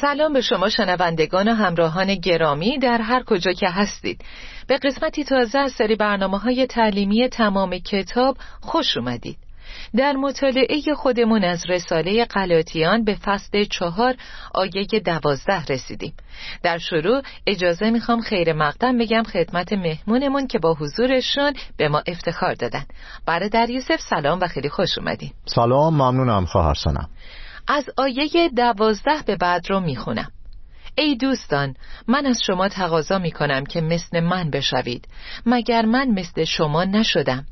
سلام به شما شنوندگان و همراهان گرامی در هر کجا که هستید. به قسمتی تازه از سری برنامه های تعلیمی تمام کتاب خوش اومدید. در مطالعه خودمون از رساله قلاتیان به فصل چهار آیه دوازده رسیدیم. در شروع اجازه می‌خوام خیر مقدم بگم خدمت مهمونمون که با حضورشون به ما افتخار دادن. برادر یوسف سلام و خیلی خوش اومدین. سلام ممنونم خواهر سنم از آیه دوازده به بعد رو می‌خونم. ای دوستان من از شما تقاضا می‌کنم که مثل من بشوید مگر من مثل شما نشدم؟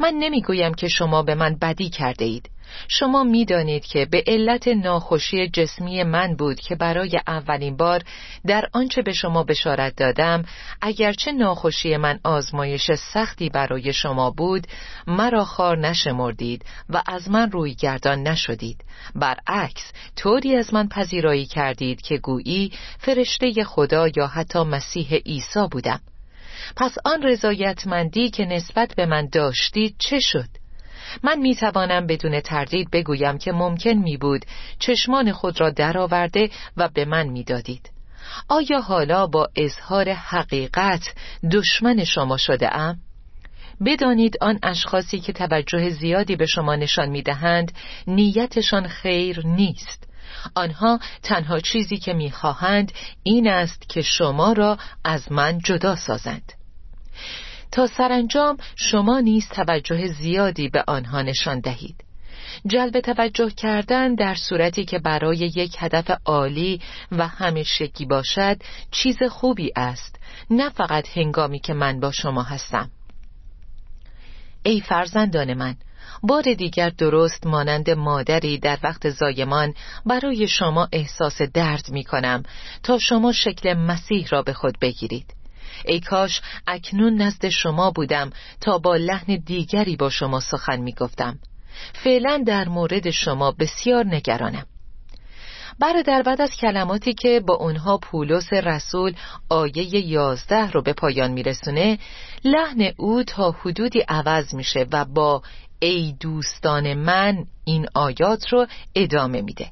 من نمی‌گویم که شما به من بدی کرده اید شما می‌دانید که به علت ناخوشی جسمی من بود که برای اولین بار در آنچه به شما بشارت دادم اگرچه ناخوشی من آزمایش سختی برای شما بود مرا خار نشمردید و از من روی گردان نشدید برعکس طوری از من پذیرایی کردید که گویی فرشته خدا یا حتی مسیح عیسی بودم پس آن رضایتمندی که نسبت به من داشتید چه شد؟ من می توانم بدون تردید بگویم که ممکن می بود چشمان خود را درآورده و به من می دادید. آیا حالا با اظهار حقیقت دشمن شما شده ام؟ بدانید آن اشخاصی که توجه زیادی به شما نشان می دهند نیتشان خیر نیست آنها تنها چیزی که می‌خواهند این است که شما را از من جدا سازند تا سرانجام شما نیز توجه زیادی به آنها نشان دهید. جلب توجه کردن در صورتی که برای یک هدف عالی و همیشگی باشد چیز خوبی است نه فقط هنگامی که من با شما هستم. ای فرزندان من بار دیگر درست مانند مادری در وقت زایمان برای شما احساس درد می کنم تا شما شکل مسیح را به خود بگیرید. ای کاش اکنون نزد شما بودم تا با لحن دیگری با شما سخن می گفتم فعلا در مورد شما بسیار نگرانم. برادر بعد از کلماتی که با اونها پولس رسول آیه یازده رو به پایان میرسونه لحن او تا حدودی عوض میشه و با ای دوستان من این آیات رو ادامه میده.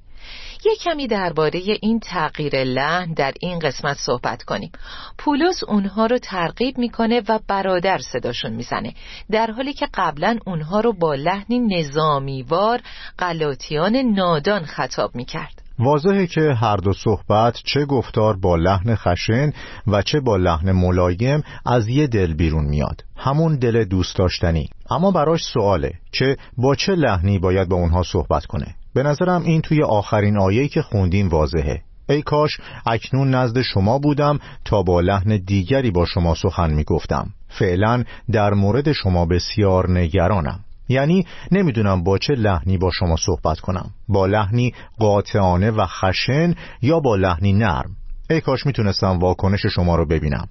یک کمی درباره این تغییر لحن در این قسمت صحبت کنیم. پولس اونها رو ترغیب می‌کنه و برادر صداشون می‌زنه در حالی که قبلا اونها رو با لحنی نظامیوار غلاطیان نادان خطاب می‌کرد. واضحه که هر دو صحبت چه گفتار با لحن خشن و چه با لحن ملایم از یه دل بیرون میاد. همون دل دوست داشتنی. اما براش سواله چه با چه لحنی باید با اونها صحبت کنه؟ به نظرم این توی آخرین آیه‌ای که خوندیم واضحه. ای کاش اکنون نزد شما بودم تا با لحن دیگری با شما سخن می‌گفتم. فعلا در مورد شما بسیار نگرانم. یعنی نمی‌دونم با چه لحنی با شما صحبت کنم. با لحنی قاطعانه و خشن یا با لحنی نرم؟ ای کاش می‌تونستم واکنش شما رو ببینم.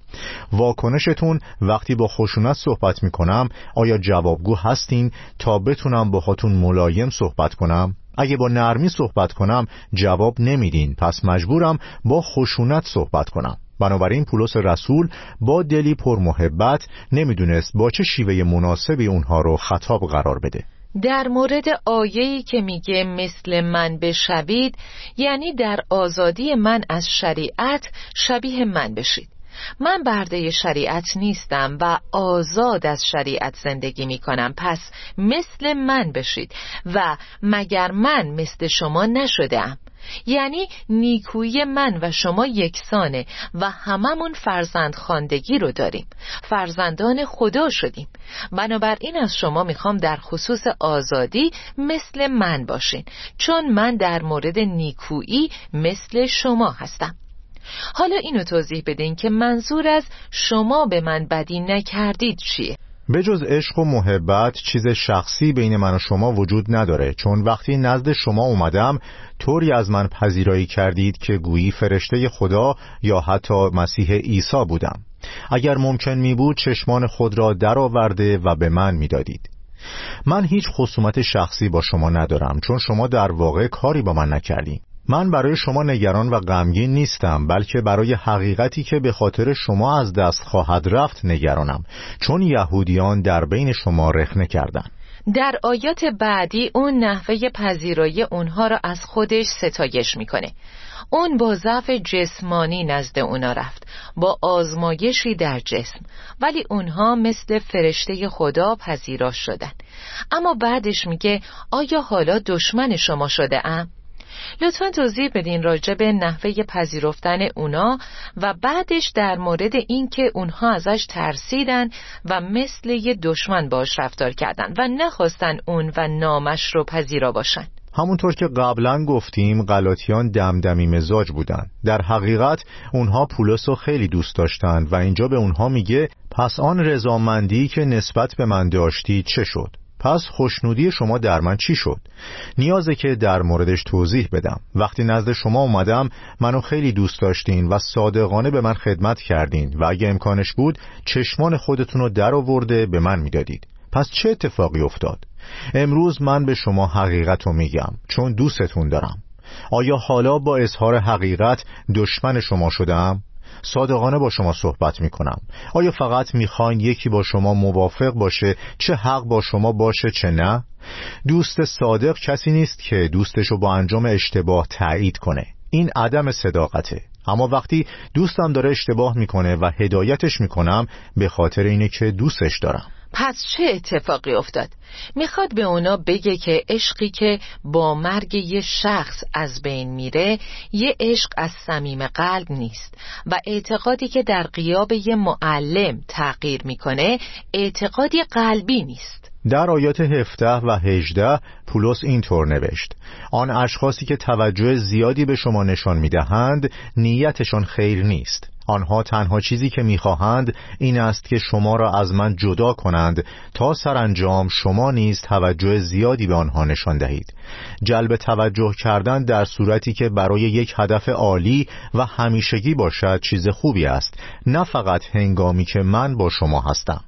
واکنشتون وقتی با خشونت صحبت می‌کنم آیا جوابگو هستین تا بتونم با خاتون ملایم صحبت کنم؟ اگه با نرمی صحبت کنم جواب نمیدین. پس مجبورم با خشونت صحبت کنم. بنابراین پولس رسول با دلی پر محبت نمی‌دونست با چه شیوه مناسبی اونها رو خطاب قرار بده. در مورد آیه‌ای که میگه مثل من بشوید یعنی در آزادی من از شریعت شبیه من بشید. من برده شریعت نیستم و آزاد از شریعت زندگی می کنم پس مثل من بشید و مگر من مثل شما نشدم یعنی نیکویی من و شما یکسانه و هممون فرزند خاندگی رو داریم. فرزندان خدا شدیم. بنابراین از شما می‌خوام در خصوص آزادی مثل من باشین چون من در مورد نیکویی مثل شما هستم. حالا اینو توضیح بدین که منظور از شما به من بدی نکردید چیه؟ به جز عشق و محبت چیز شخصی بین من و شما وجود نداره چون وقتی نزد شما اومدم طوری از من پذیرایی کردید که گویی فرشته خدا یا حتی مسیح عیسی بودم اگر ممکن می بود چشمان خود را درآورده و به من می‌دادید. من هیچ خصومت شخصی با شما ندارم چون شما در واقع کاری با من نکردیم من برای شما نگران و غمگین نیستم بلکه برای حقیقتی که به خاطر شما از دست خواهد رفت نگرانم چون یهودیان در بین شما رخنه کردن در آیات بعدی اون نحوه پذیرایی اونها را از خودش ستایش می‌کنه. اون با ضعف جسمانی نزد اونا رفت با آزمایشی در جسم ولی اونها مثل فرشته خدا پذیرا شدن. اما بعدش میگه آیا حالا دشمن شما شده ام؟ لطفا توضیح بدین راجع به نحوه پذیرفتن اونا و بعدش در مورد اینکه اونها ازش ترسیدن و مثل یه دشمن باش رفتار کردن و نخواستن اون و نامش رو پذیرا باشن. همونطور که قبلا گفتیم غلاطیان دمدمی مزاج بودن. در حقیقت اونها پولس رو خیلی دوست داشتند و اینجا به اونها میگه پس آن رضامندی که نسبت به من داشتی چه شد؟ پس خوشنودی شما در من چی شد؟ نیازه که در موردش توضیح بدم وقتی نزد شما اومدم منو خیلی دوست داشتین و صادقانه به من خدمت کردین و اگه امکانش بود چشمان خودتون رو در آورده به من می‌دادید پس چه اتفاقی افتاد؟ امروز من به شما حقیقت رو میگم چون دوستتون دارم آیا حالا با اظهار حقیقت دشمن شما شدم؟ صادقانه با شما صحبت می کنم آیا فقط می‌خواین یکی با شما موافق باشه چه حق با شما باشه چه نه؟ دوست صادق کسی نیست که دوستشو با انجام اشتباه تایید کنه. این عدم صداقته. اما وقتی دوستم داره اشتباه می‌کنه و هدایتش می‌کنم به خاطر اینه که دوستش دارم. پس چه اتفاقی افتاد؟ می‌خواد به اونا بگه که عشقی که با مرگ یه شخص از بین میره یه عشق از صمیم قلب نیست. و اعتقادی که در قیاب یه معلم تغییر می‌کنه اعتقادی قلبی نیست. در آیات 17 و 18 پولس اینطور نوشت. آن اشخاصی که توجه زیادی به شما نشان می‌دهند نیتشان خیر نیست. آنها تنها چیزی که می‌خواهند این است که شما را از من جدا کنند تا سرانجام شما نیز توجه زیادی به آنها نشان دهید. جلب توجه کردن در صورتی که برای یک هدف عالی و همیشگی باشد چیز خوبی است نه فقط هنگامی که من با شما هستم.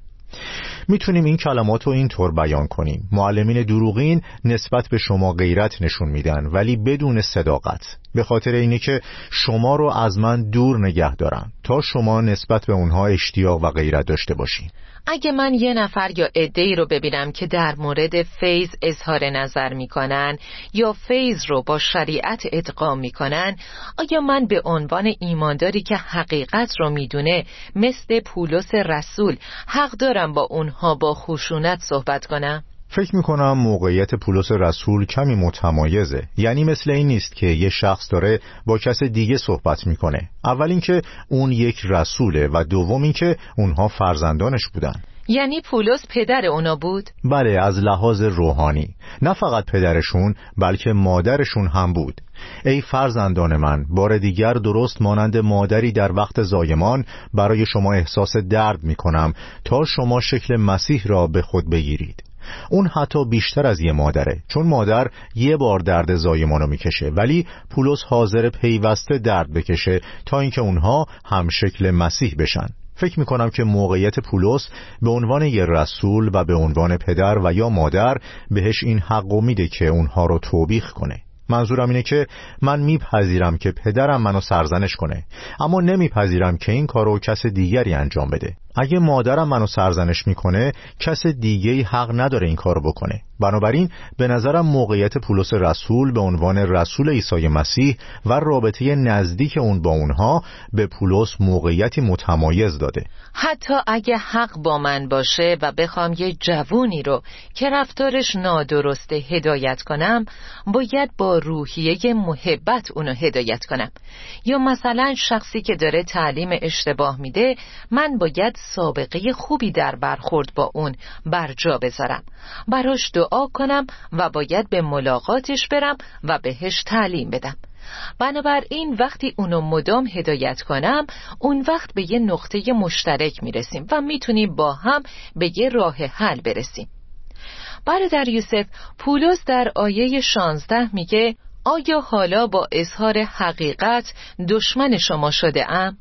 می‌تونیم این کلمات رو اینطور بیان کنیم. معلمین دروغین نسبت به شما غیرت نشون میدن ولی بدون صداقت. به خاطر اینه که شما رو از من دور نگه دارن تا شما نسبت به اونها اشتیاق و غیرت داشته باشین. اگه من یه نفر یا ای رو ببینم که در مورد فیض اظهار نظر می‌کنن یا فیض رو با شریعت ادغام می‌کنن آیا من به عنوان ایمانداری که حقیقت رو می‌دونه مثل پولس رسول حق دارم با اونها با خشونت صحبت کنم؟ فکر می‌کنم موقعیت پولس رسول کمی متمایزه. یعنی مثل این نیست که یه شخص داره با کس دیگه صحبت می‌کنه. اول اینکه اون یک رسوله و دوم اینکه اونها فرزندانش بودن. یعنی پولس پدر اونا بود؟ بله از لحاظ روحانی. نه فقط پدرشون بلکه مادرشون هم بود. ای فرزندان من بار دیگر درست مانند مادری در وقت زایمان برای شما احساس درد می کنم تا شما شکل مسیح را به خود بگیرید. اون حتی بیشتر از یه مادره چون مادر یه بار درد زایمانو می‌کشه ولی پولس حاضر پیوسته درد بکشه تا اینکه اونها هم شکل مسیح بشن. فکر می‌کنم که موقعیت پولس به عنوان یه رسول و به عنوان پدر و یا مادر بهش این حق میده که اونها رو توبیخ کنه. منظورم اینه که من میپذیرم که پدرم منو سرزنش کنه اما نمیپذیرم که این کارو کس دیگری انجام بده. اگه مادرم منو سرزنش می‌کنه کس دیگه حق نداره این کارو بکنه. بنابراین به نظرم موقعیت پولس رسول به عنوان رسول عیسی مسیح و رابطه نزدیک اون با اونها به پولس موقعیتی متمایز داده. حتی اگه حق با من باشه و بخوام یه جوونی رو که رفتارش نادرسته هدایت کنم باید با روحیه محبت اونو هدایت کنم. یا مثلا شخصی که داره تعلیم اشتباه میده من باید سابقه خوبی در برخورد با اون برجا بذارم. براش دعا کنم و باید به ملاقاتش برم و بهش تعلیم بدم. بنابراین وقتی اونو مدام هدایت کنم اون وقت به یه نقطه مشترک می‌رسیم و می‌تونیم با هم به یه راه حل برسیم. برادر یوسف پولس در آیه 16 میگه آیا حالا با اظهار حقیقت دشمن شما شده ام؟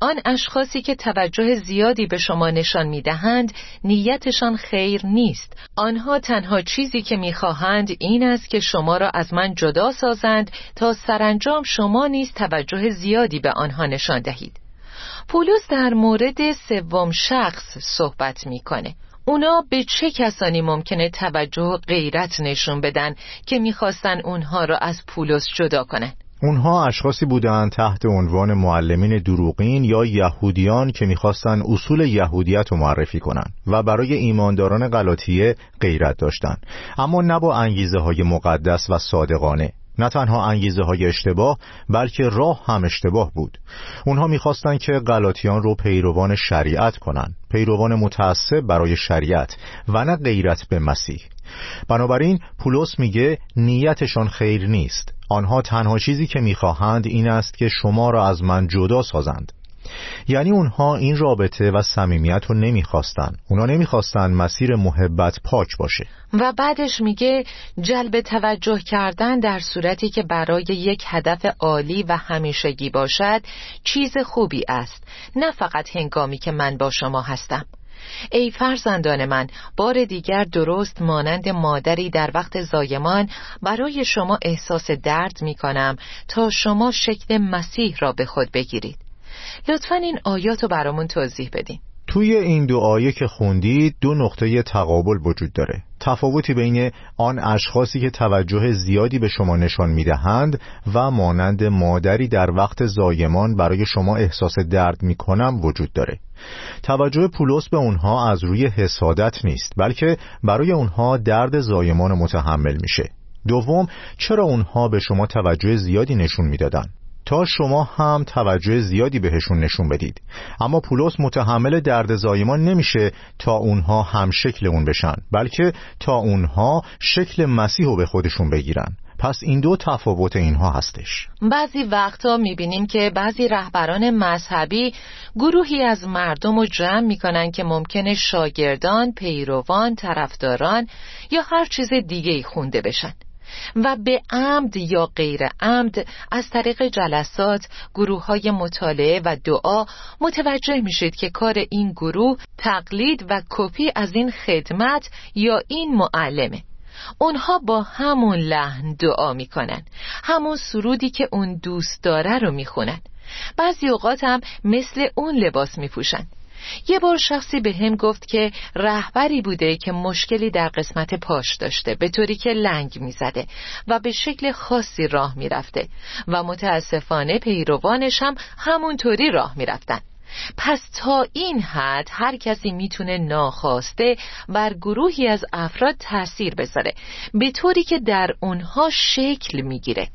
آن اشخاصی که توجه زیادی به شما نشان می‌دهند نیتشان خیر نیست. آنها تنها چیزی که می‌خواهند این است که شما را از من جدا سازند تا سرانجام شما نیز توجه زیادی به آنها نشان دهید. پولس در مورد سوم شخص صحبت می‌کنه. اونا به چه کسانی ممکنه توجه و غیرت نشون بدن که می‌خواستن اونها را از پولس جدا کنن اونها اشخاصی بودند تحت عنوان معلمین دروغین یا یهودیان که می‌خواستند اصول یهودیت رو معرفی کنند و برای ایمانداران غلاطیه غیرت داشتند اما نه با انگیزه های مقدس و صادقانه. نه تنها انگیزه های اشتباه بلکه راه هم اشتباه بود. اونها می‌خواستند که غلاطیان رو پیروان شریعت کنند پیروان متعصب برای شریعت و نه غیرت به مسیح. بنابراین پولس میگه نیتشان خیر نیست. آنها تنها چیزی که می‌خواهند این است که شما را از من جدا سازند. یعنی اونها این رابطه و صمیمیت رو نمی‌خواستن. اونا نمی‌خواستن مسیر محبت پاک باشه. و بعدش میگه جلب توجه کردن در صورتی که برای یک هدف عالی و همیشگی باشد چیز خوبی است. نه فقط هنگامی که من با شما هستم. ای فرزندان من بار دیگر درست مانند مادری در وقت زایمان برای شما احساس درد می کنم تا شما شکل مسیح را به خود بگیرید. لطفا این آیات رو برامون توضیح بدین. توی این دو آیه که خوندید دو نقطه تقابل وجود داره. تفاوتی بین آن اشخاصی که توجه زیادی به شما نشان می‌دهند و مانند مادری در وقت زایمان برای شما احساس درد می‌کنم وجود داره. توجه پولس به اونها از روی حسادت نیست بلکه برای اونها درد زایمان متحمل میشه. دوم چرا اونها به شما توجه زیادی نشون می‌دادن؟ تا شما هم توجه زیادی بهشون نشون بدید. اما پولس متحمل درد زایمان نمیشه تا اونها هم شکل اون بشن بلکه تا اونها شکل مسیح رو به خودشون بگیرن. پس این دو تفاوت اینها هستش. بعضی وقتا می‌بینیم که بعضی رهبران مذهبی گروهی از مردم رو جمع می‌کنن که ممکنه شاگردان، پیروان، طرفداران یا هر چیز دیگه خونده بشن. و به عمد یا غیر عمد از طریق جلسات گروه های مطالعه و دعا متوجه میشید که کار این گروه تقلید و کپی از این خدمت یا این معلمه. اونها با همون لحن دعا می‌کنن همون سرودی که اون دوست داره رو می‌خونن. بعضی اوقات هم مثل اون لباس میپوشن. یه بار شخصی به هم گفت که رهبری بوده که مشکلی در قسمت پاش داشته به طوری که لنگ می‌زده و به شکل خاصی راه می‌رفته و متاسفانه پیروانش هم همونطوری راه می‌رفتن. پس تا این حد هر کسی می‌تونه ناخواسته بر گروهی از افراد تاثیر بذاره به طوری که در اونها شکل می‌گیره.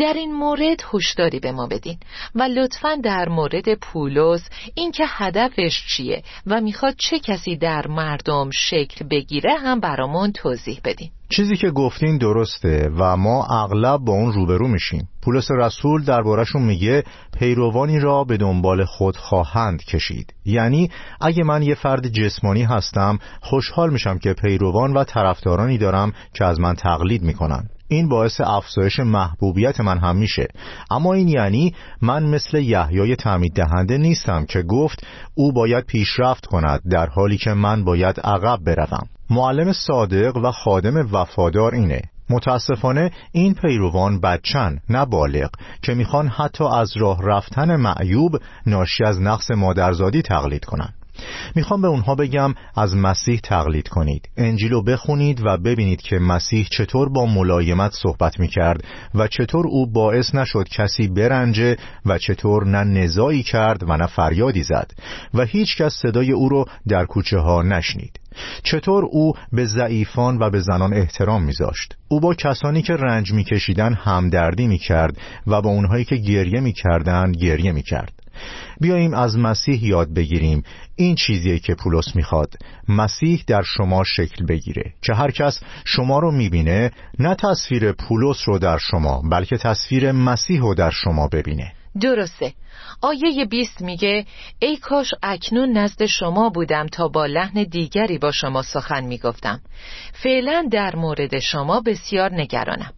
در این مورد هشداری به ما بدین و لطفا در مورد پولس اینکه هدفش چیه و می‌خواد چه کسی در مردم شکل بگیره هم برامون توضیح بدین. چیزی که گفتین درسته و ما اغلب با اون روبرو میشیم. پولس رسول دربارهشون میگه پیروانی را به دنبال خود خواهند کشید. یعنی اگه من یه فرد جسمانی هستم خوشحال میشم که پیروان و طرفدارانی دارم که از من تقلید می‌کنن. این باعث افزایش محبوبیت من هم میشه. اما این یعنی من مثل یحیای تعمید دهنده نیستم که گفت او باید پیشرفت کند در حالی که من باید عقب بروم. معلم صادق و خادم وفادار اینه. متاسفانه این پیروان بچن نه که می‌خوان حتی از راه رفتن معیوب ناشی از نقص مادرزادی تقلید کنند می‌خوام به اونها بگم از مسیح تقلید کنید. انجیل رو بخونید و ببینید که مسیح چطور با ملایمت صحبت می‌کرد و چطور او باعث نشد کسی برنجه و چطور نه نزایی کرد و نه فریادی زد و هیچ کس صدای او رو در کوچه ها نشنید. چطور او به ضعیفان و به زنان احترام میذاشت. او با کسانی که رنج میکشیدن همدردی می‌کرد و با اونهایی که گریه می‌کردند گریه می‌کرد. بیاییم از مسیح یاد بگیریم این چیزیه که پولس می‌خواد. مسیح در شما شکل بگیره. که هر کس شما رو می‌بینه نه تصویر پولس رو در شما بلکه تصویر مسیح رو در شما ببینه. درسته. آیه 20 میگه ای کاش اکنون نزد شما بودم تا با لحن دیگری با شما سخن می‌گفتم. فعلا در مورد شما بسیار نگرانم.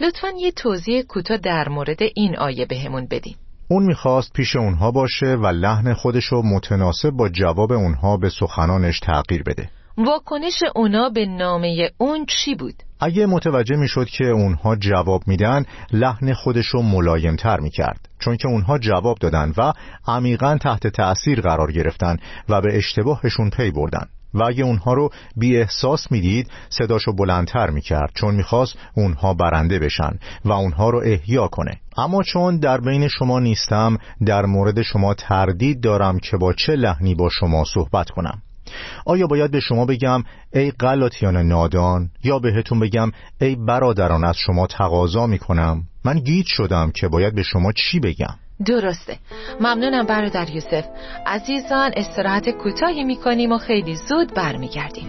لطفا یه توضیح کوتاه در مورد این آیه بهمون بدین. اون می‌خواست پیش اونها باشه و لحن خودشو متناسب با جواب اونها به سخنانش تغییر بده. واکنش اونا به نامه اون چی بود؟ اگه متوجه می‌شد که اونها جواب میدن لحن خودشو ملایمتر می‌کرد. چون که اونها جواب دادن و عمیقا تحت تأثیر قرار گرفتن و به اشتباهشون پی بردن. و اگه اونها رو بی احساس می‌دید صداشو بلندتر می‌کرد چون می‌خواست اونها برنده بشن و اونها رو احیا کنه. اما چون در بین شما نیستم در مورد شما تردید دارم که با چه لحنی با شما صحبت کنم. آیا باید به شما بگم ای غلاطیان نادان یا بهتون بگم ای برادران از شما تقاضا می‌کنم؟ من گیج شدم که باید به شما چی بگم. درسته. ممنونم برادر یوسف. عزیزان استراحت کوتاهی می‌کنیم و خیلی زود برمیگردیم.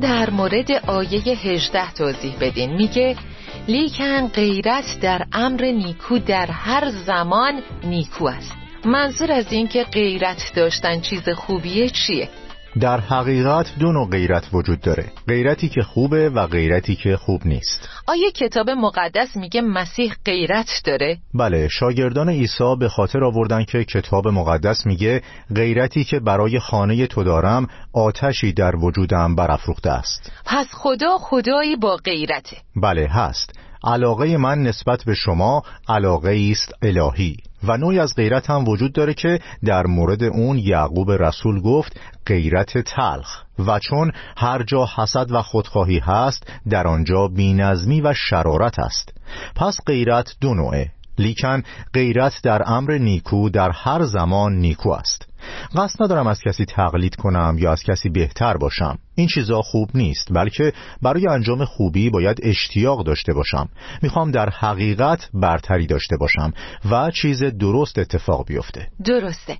در مورد آیه 18 توضیح بدین میگه لیکن غیرت در امر نیکو در هر زمان نیکو است منظور از این که غیرت داشتن چیز خوبیه چیه؟ در حقیقت دو نوع غیرت وجود داره. غیرتی که خوبه و غیرتی که خوب نیست. آیا کتاب مقدس میگه مسیح غیرت داره؟ بله شاگردان عیسی به خاطر آوردن که کتاب مقدس میگه غیرتی که برای خانه تو دارم آتشی در وجودم برافروخته است. پس خدا خدایی با غیرته. بله هست. علاقه من نسبت به شما علاقه است الهی. و نوعی از غیرت هم وجود داره که در مورد اون یعقوب رسول گفت غیرت تلخ. و چون هر جا حسد و خودخواهی هست در آنجا بینظمی و شرارت است. پس غیرت دو نوعه. لیکن غیرت در امر نیکو در هر زمان نیکو است. قصد ندارم از کسی تقلید کنم یا از کسی بهتر باشم. این چیزا خوب نیست بلکه برای انجام خوبی باید اشتیاق داشته باشم. می‌خوام در حقیقت برتری داشته باشم و چیز درست اتفاق بیفته. درسته.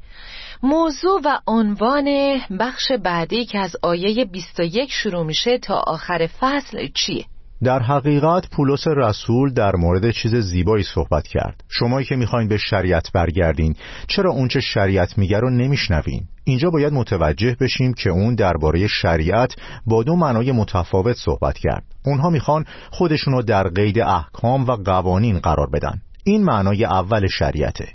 موضوع و عنوان بخش بعدی که از آیه 21 شروع میشه تا آخر فصل چیه؟ در حقیقت پولس رسول در مورد چیز زیبایی صحبت کرد. شمایی که می‌خواین به شریعت برگردین. چرا اونچه شریعت میگه رو نمیشنوین؟ اینجا باید متوجه بشیم که اون درباره شریعت با دو معنای متفاوت صحبت کرد. اونها می‌خوان خودشونو در قید احکام و قوانین قرار بدن. این معنای اول شریعته.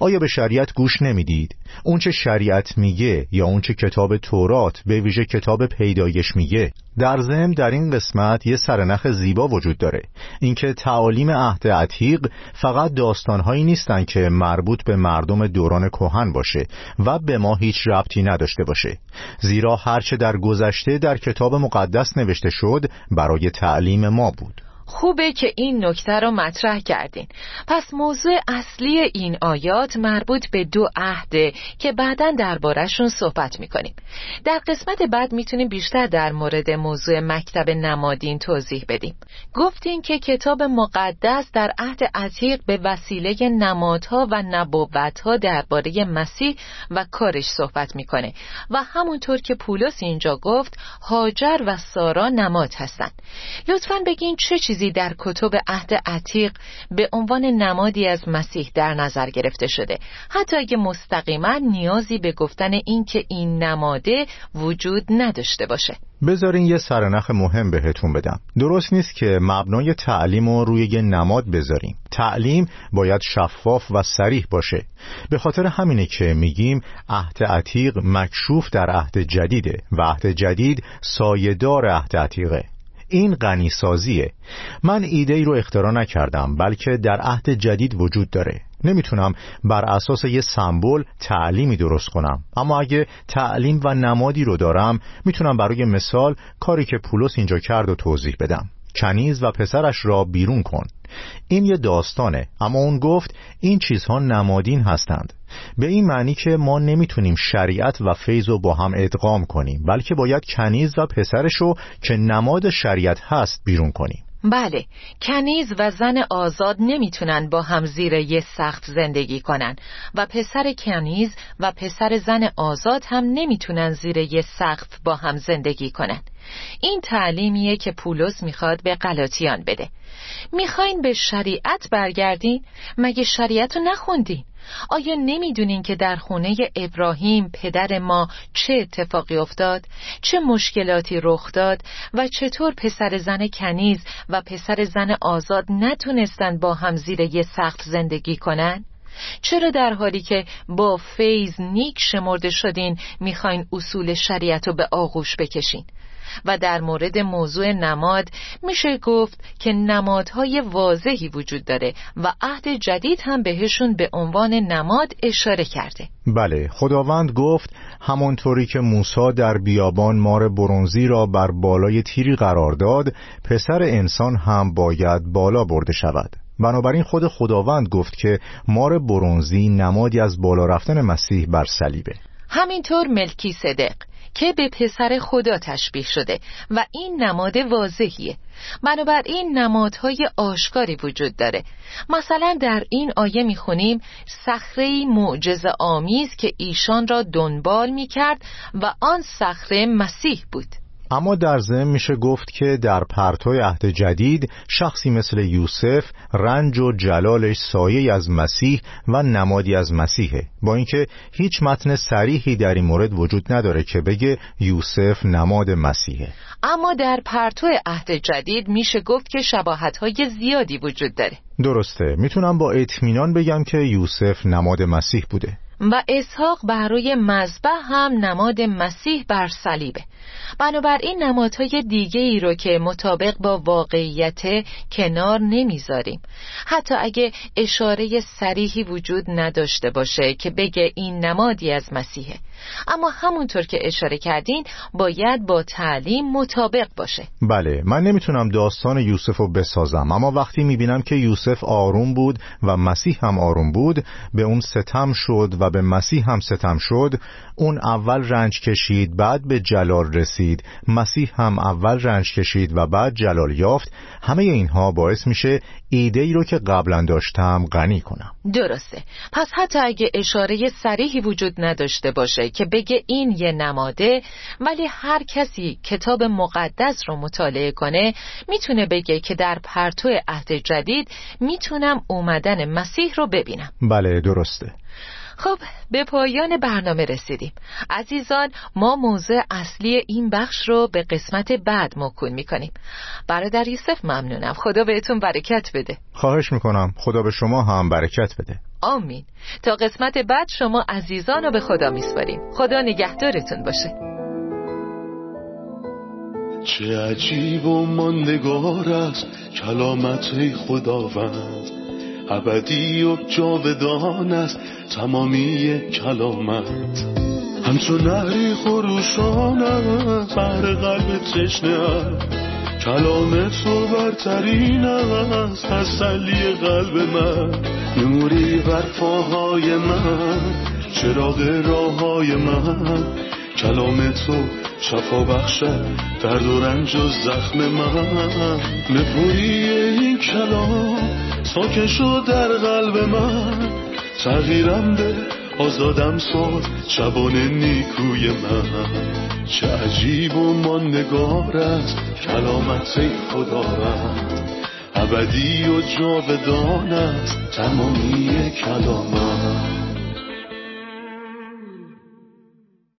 آیا به شریعت گوش نمی‌دید؟ اونچه شریعت میگه یا اونچه کتاب تورات به ویژه کتاب پیدایش میگه؟ در ضمن در این قسمت یه سرنخ زیبا وجود داره. اینکه تعالیم عهد عتیق فقط داستانهایی نیستن که مربوط به مردم دوران کهن باشه و به ما هیچ ربطی نداشته باشه. زیرا هرچه در گذشته در کتاب مقدس نوشته شد برای تعلیم ما بود. خوبه که این نکته رو مطرح کردین. پس موضوع اصلی این آیات مربوط به دو عهده که بعدا دربارهشون صحبت می‌کنیم. در قسمت بعد می‌تونیم بیشتر در مورد موضوع مکتب نمادین توضیح بدیم. گفتین که کتاب مقدس در عهد عتیق به وسیله نمادها و نبوتها درباره مسیح و کارش صحبت می‌کنه و همونطور که پولس اینجا گفت هاجر و سارا نماد هستن لطفا بگین چه چیزی در کتب عهد عتیق به عنوان نمادی از مسیح در نظر گرفته شده. حتی اگه مستقیما نیازی به گفتن این که این نماده وجود نداشته باشه. بذارین یه سرنخ مهم بهتون بدم. درست نیست که مبنای تعلیم رو روی یه نماد بذاریم. تعلیم باید شفاف و سریح باشه. به خاطر همینه که میگیم عهد عتیق مکشوف در عهد جدیده و عهد جدید سایدار عهد عتیقه. این غنی سازیه من ایده ای رو اختراع نکردم بلکه در عهد جدید وجود داره. نمی‌تونم بر اساس یه سمبل تعلیمی درست کنم. اما اگه تعلیم و نمادی رو دارم می‌تونم برای مثال کاری که پولس اینجا کرد و توضیح بدم. کنیز و پسرش را بیرون کن. این یه داستانه اما اون گفت این چیزها نمادین هستند. به این معنی که ما نمی‌تونیم شریعت و فیض رو با هم ادغام کنیم بلکه باید کنیز و پسرش رو که نماد شریعت هست بیرون کنیم. بله کنیز و زن آزاد نمی‌تونن با هم زیر یه سخت زندگی کنن و پسر کنیز و پسر زن آزاد هم نمی‌تونن زیر یه سقف با هم زندگی کنن. این تعلیمیه که پولس می‌خواد به غلاطیان بده می‌خواین به شریعت برگردین مگه شریعت رو نخوندین آیا نمی‌دونین که در خونه ابراهیم پدر ما چه اتفاقی افتاد؟ چه مشکلاتی رخ داد؟ و چطور پسر زن کنیز و پسر زن آزاد نتونستن با هم زیر یه سخت زندگی کنن؟ چرا در حالی که با فیض نیک شمرده شدین می‌خواین اصول شریعت رو به آغوش بکشین؟ و در مورد موضوع نماد میشه گفت که نمادهای واضحی وجود داره و عهد جدید هم بهشون به عنوان نماد اشاره کرده. بله خداوند گفت همانطوری که موسی در بیابان مار برونزی را بر بالای تیری قرار داد پسر انسان هم باید بالا برده شود. بنابراین خود خداوند گفت که مار برونزی نمادی از بالا رفتن مسیح بر صلیبه. همینطور ملکی صدق که به پسر خدا تشبیه شده و این نماد واضحیه. بنابراین نمادهای آشکاری وجود داره. مثلا در این آیه می‌خونیم صخره معجز آمیز که ایشان را دنبال می‌کرد و آن صخره مسیح بود. اما در ضمن میشه گفت که در پرتوی عهد جدید شخصی مثل یوسف رنج و جلالش سایه از مسیح و نمادی از مسیحه. با اینکه هیچ متن سریحی در این مورد وجود نداره که بگه یوسف نماد مسیحه. اما در پرتو عهد جدید میشه گفت که شباهت های زیادی وجود داره. درسته. می‌تونم با اطمینان بگم که یوسف نماد مسیح بوده. و اسحاق برای مذبح هم نماد مسیح بر صلیبه. بنابراین نمادهای دیگه ای رو که مطابق با واقعیت کنار نمی‌ذاریم. حتی اگه اشاره سریحی وجود نداشته باشه که بگه این نمادی از مسیحه. اما همونطور که اشاره کردین باید با تعلیم مطابق باشه. بله من نمی‌تونم داستان یوسف رو بسازم اما وقتی می‌بینم که یوسف آروم بود و مسیح هم آروم بود به اون ستم شد و به مسیح هم ستم شد اون اول رنج کشید بعد به جلال رسید. مسیح هم اول رنج کشید و بعد جلال یافت. همه اینها باعث میشه ایده ای رو که قبلا داشتم غنی کنم. درسته. پس حتی اگه اشاره سریحی وجود نداشته باشه که بگه این یه نماده ولی هر کسی کتاب مقدس رو مطالعه کنه می‌تونه بگه که در پرتو عهد جدید می‌تونم اومدن مسیح رو ببینم. بله درسته. خب به پایان برنامه رسیدیم. عزیزان ما موضوع اصلی این بخش رو به قسمت بعد مکون می‌کنیم. برادر یوسف ممنونم. خدا بهتون برکت بده. خواهش می‌کنم. خدا به شما هم برکت بده. آمین. تا قسمت بعد شما عزیزان رو به خدا میسپاریم. خدا نگهدارتون باشه. چه عجیب و ماندگار است کلامت خداوند. ابدی و جاودان است تمامی کلامت. همچون نهری خروشان است بر قلب تشنه کلام تو برترین است تسلی قلب من. نوری بر پاهای من چراغ راه های من. کلام تو شفا بخشد درد و رنج و زخم من. نپوری این کلام ساکن در قلب من. تغییرم به آزادم ساد شبان نیکوی من. چه عجیب و ماندگار است کلامت خدا رد ابدی و جاودان است تمامی کلامت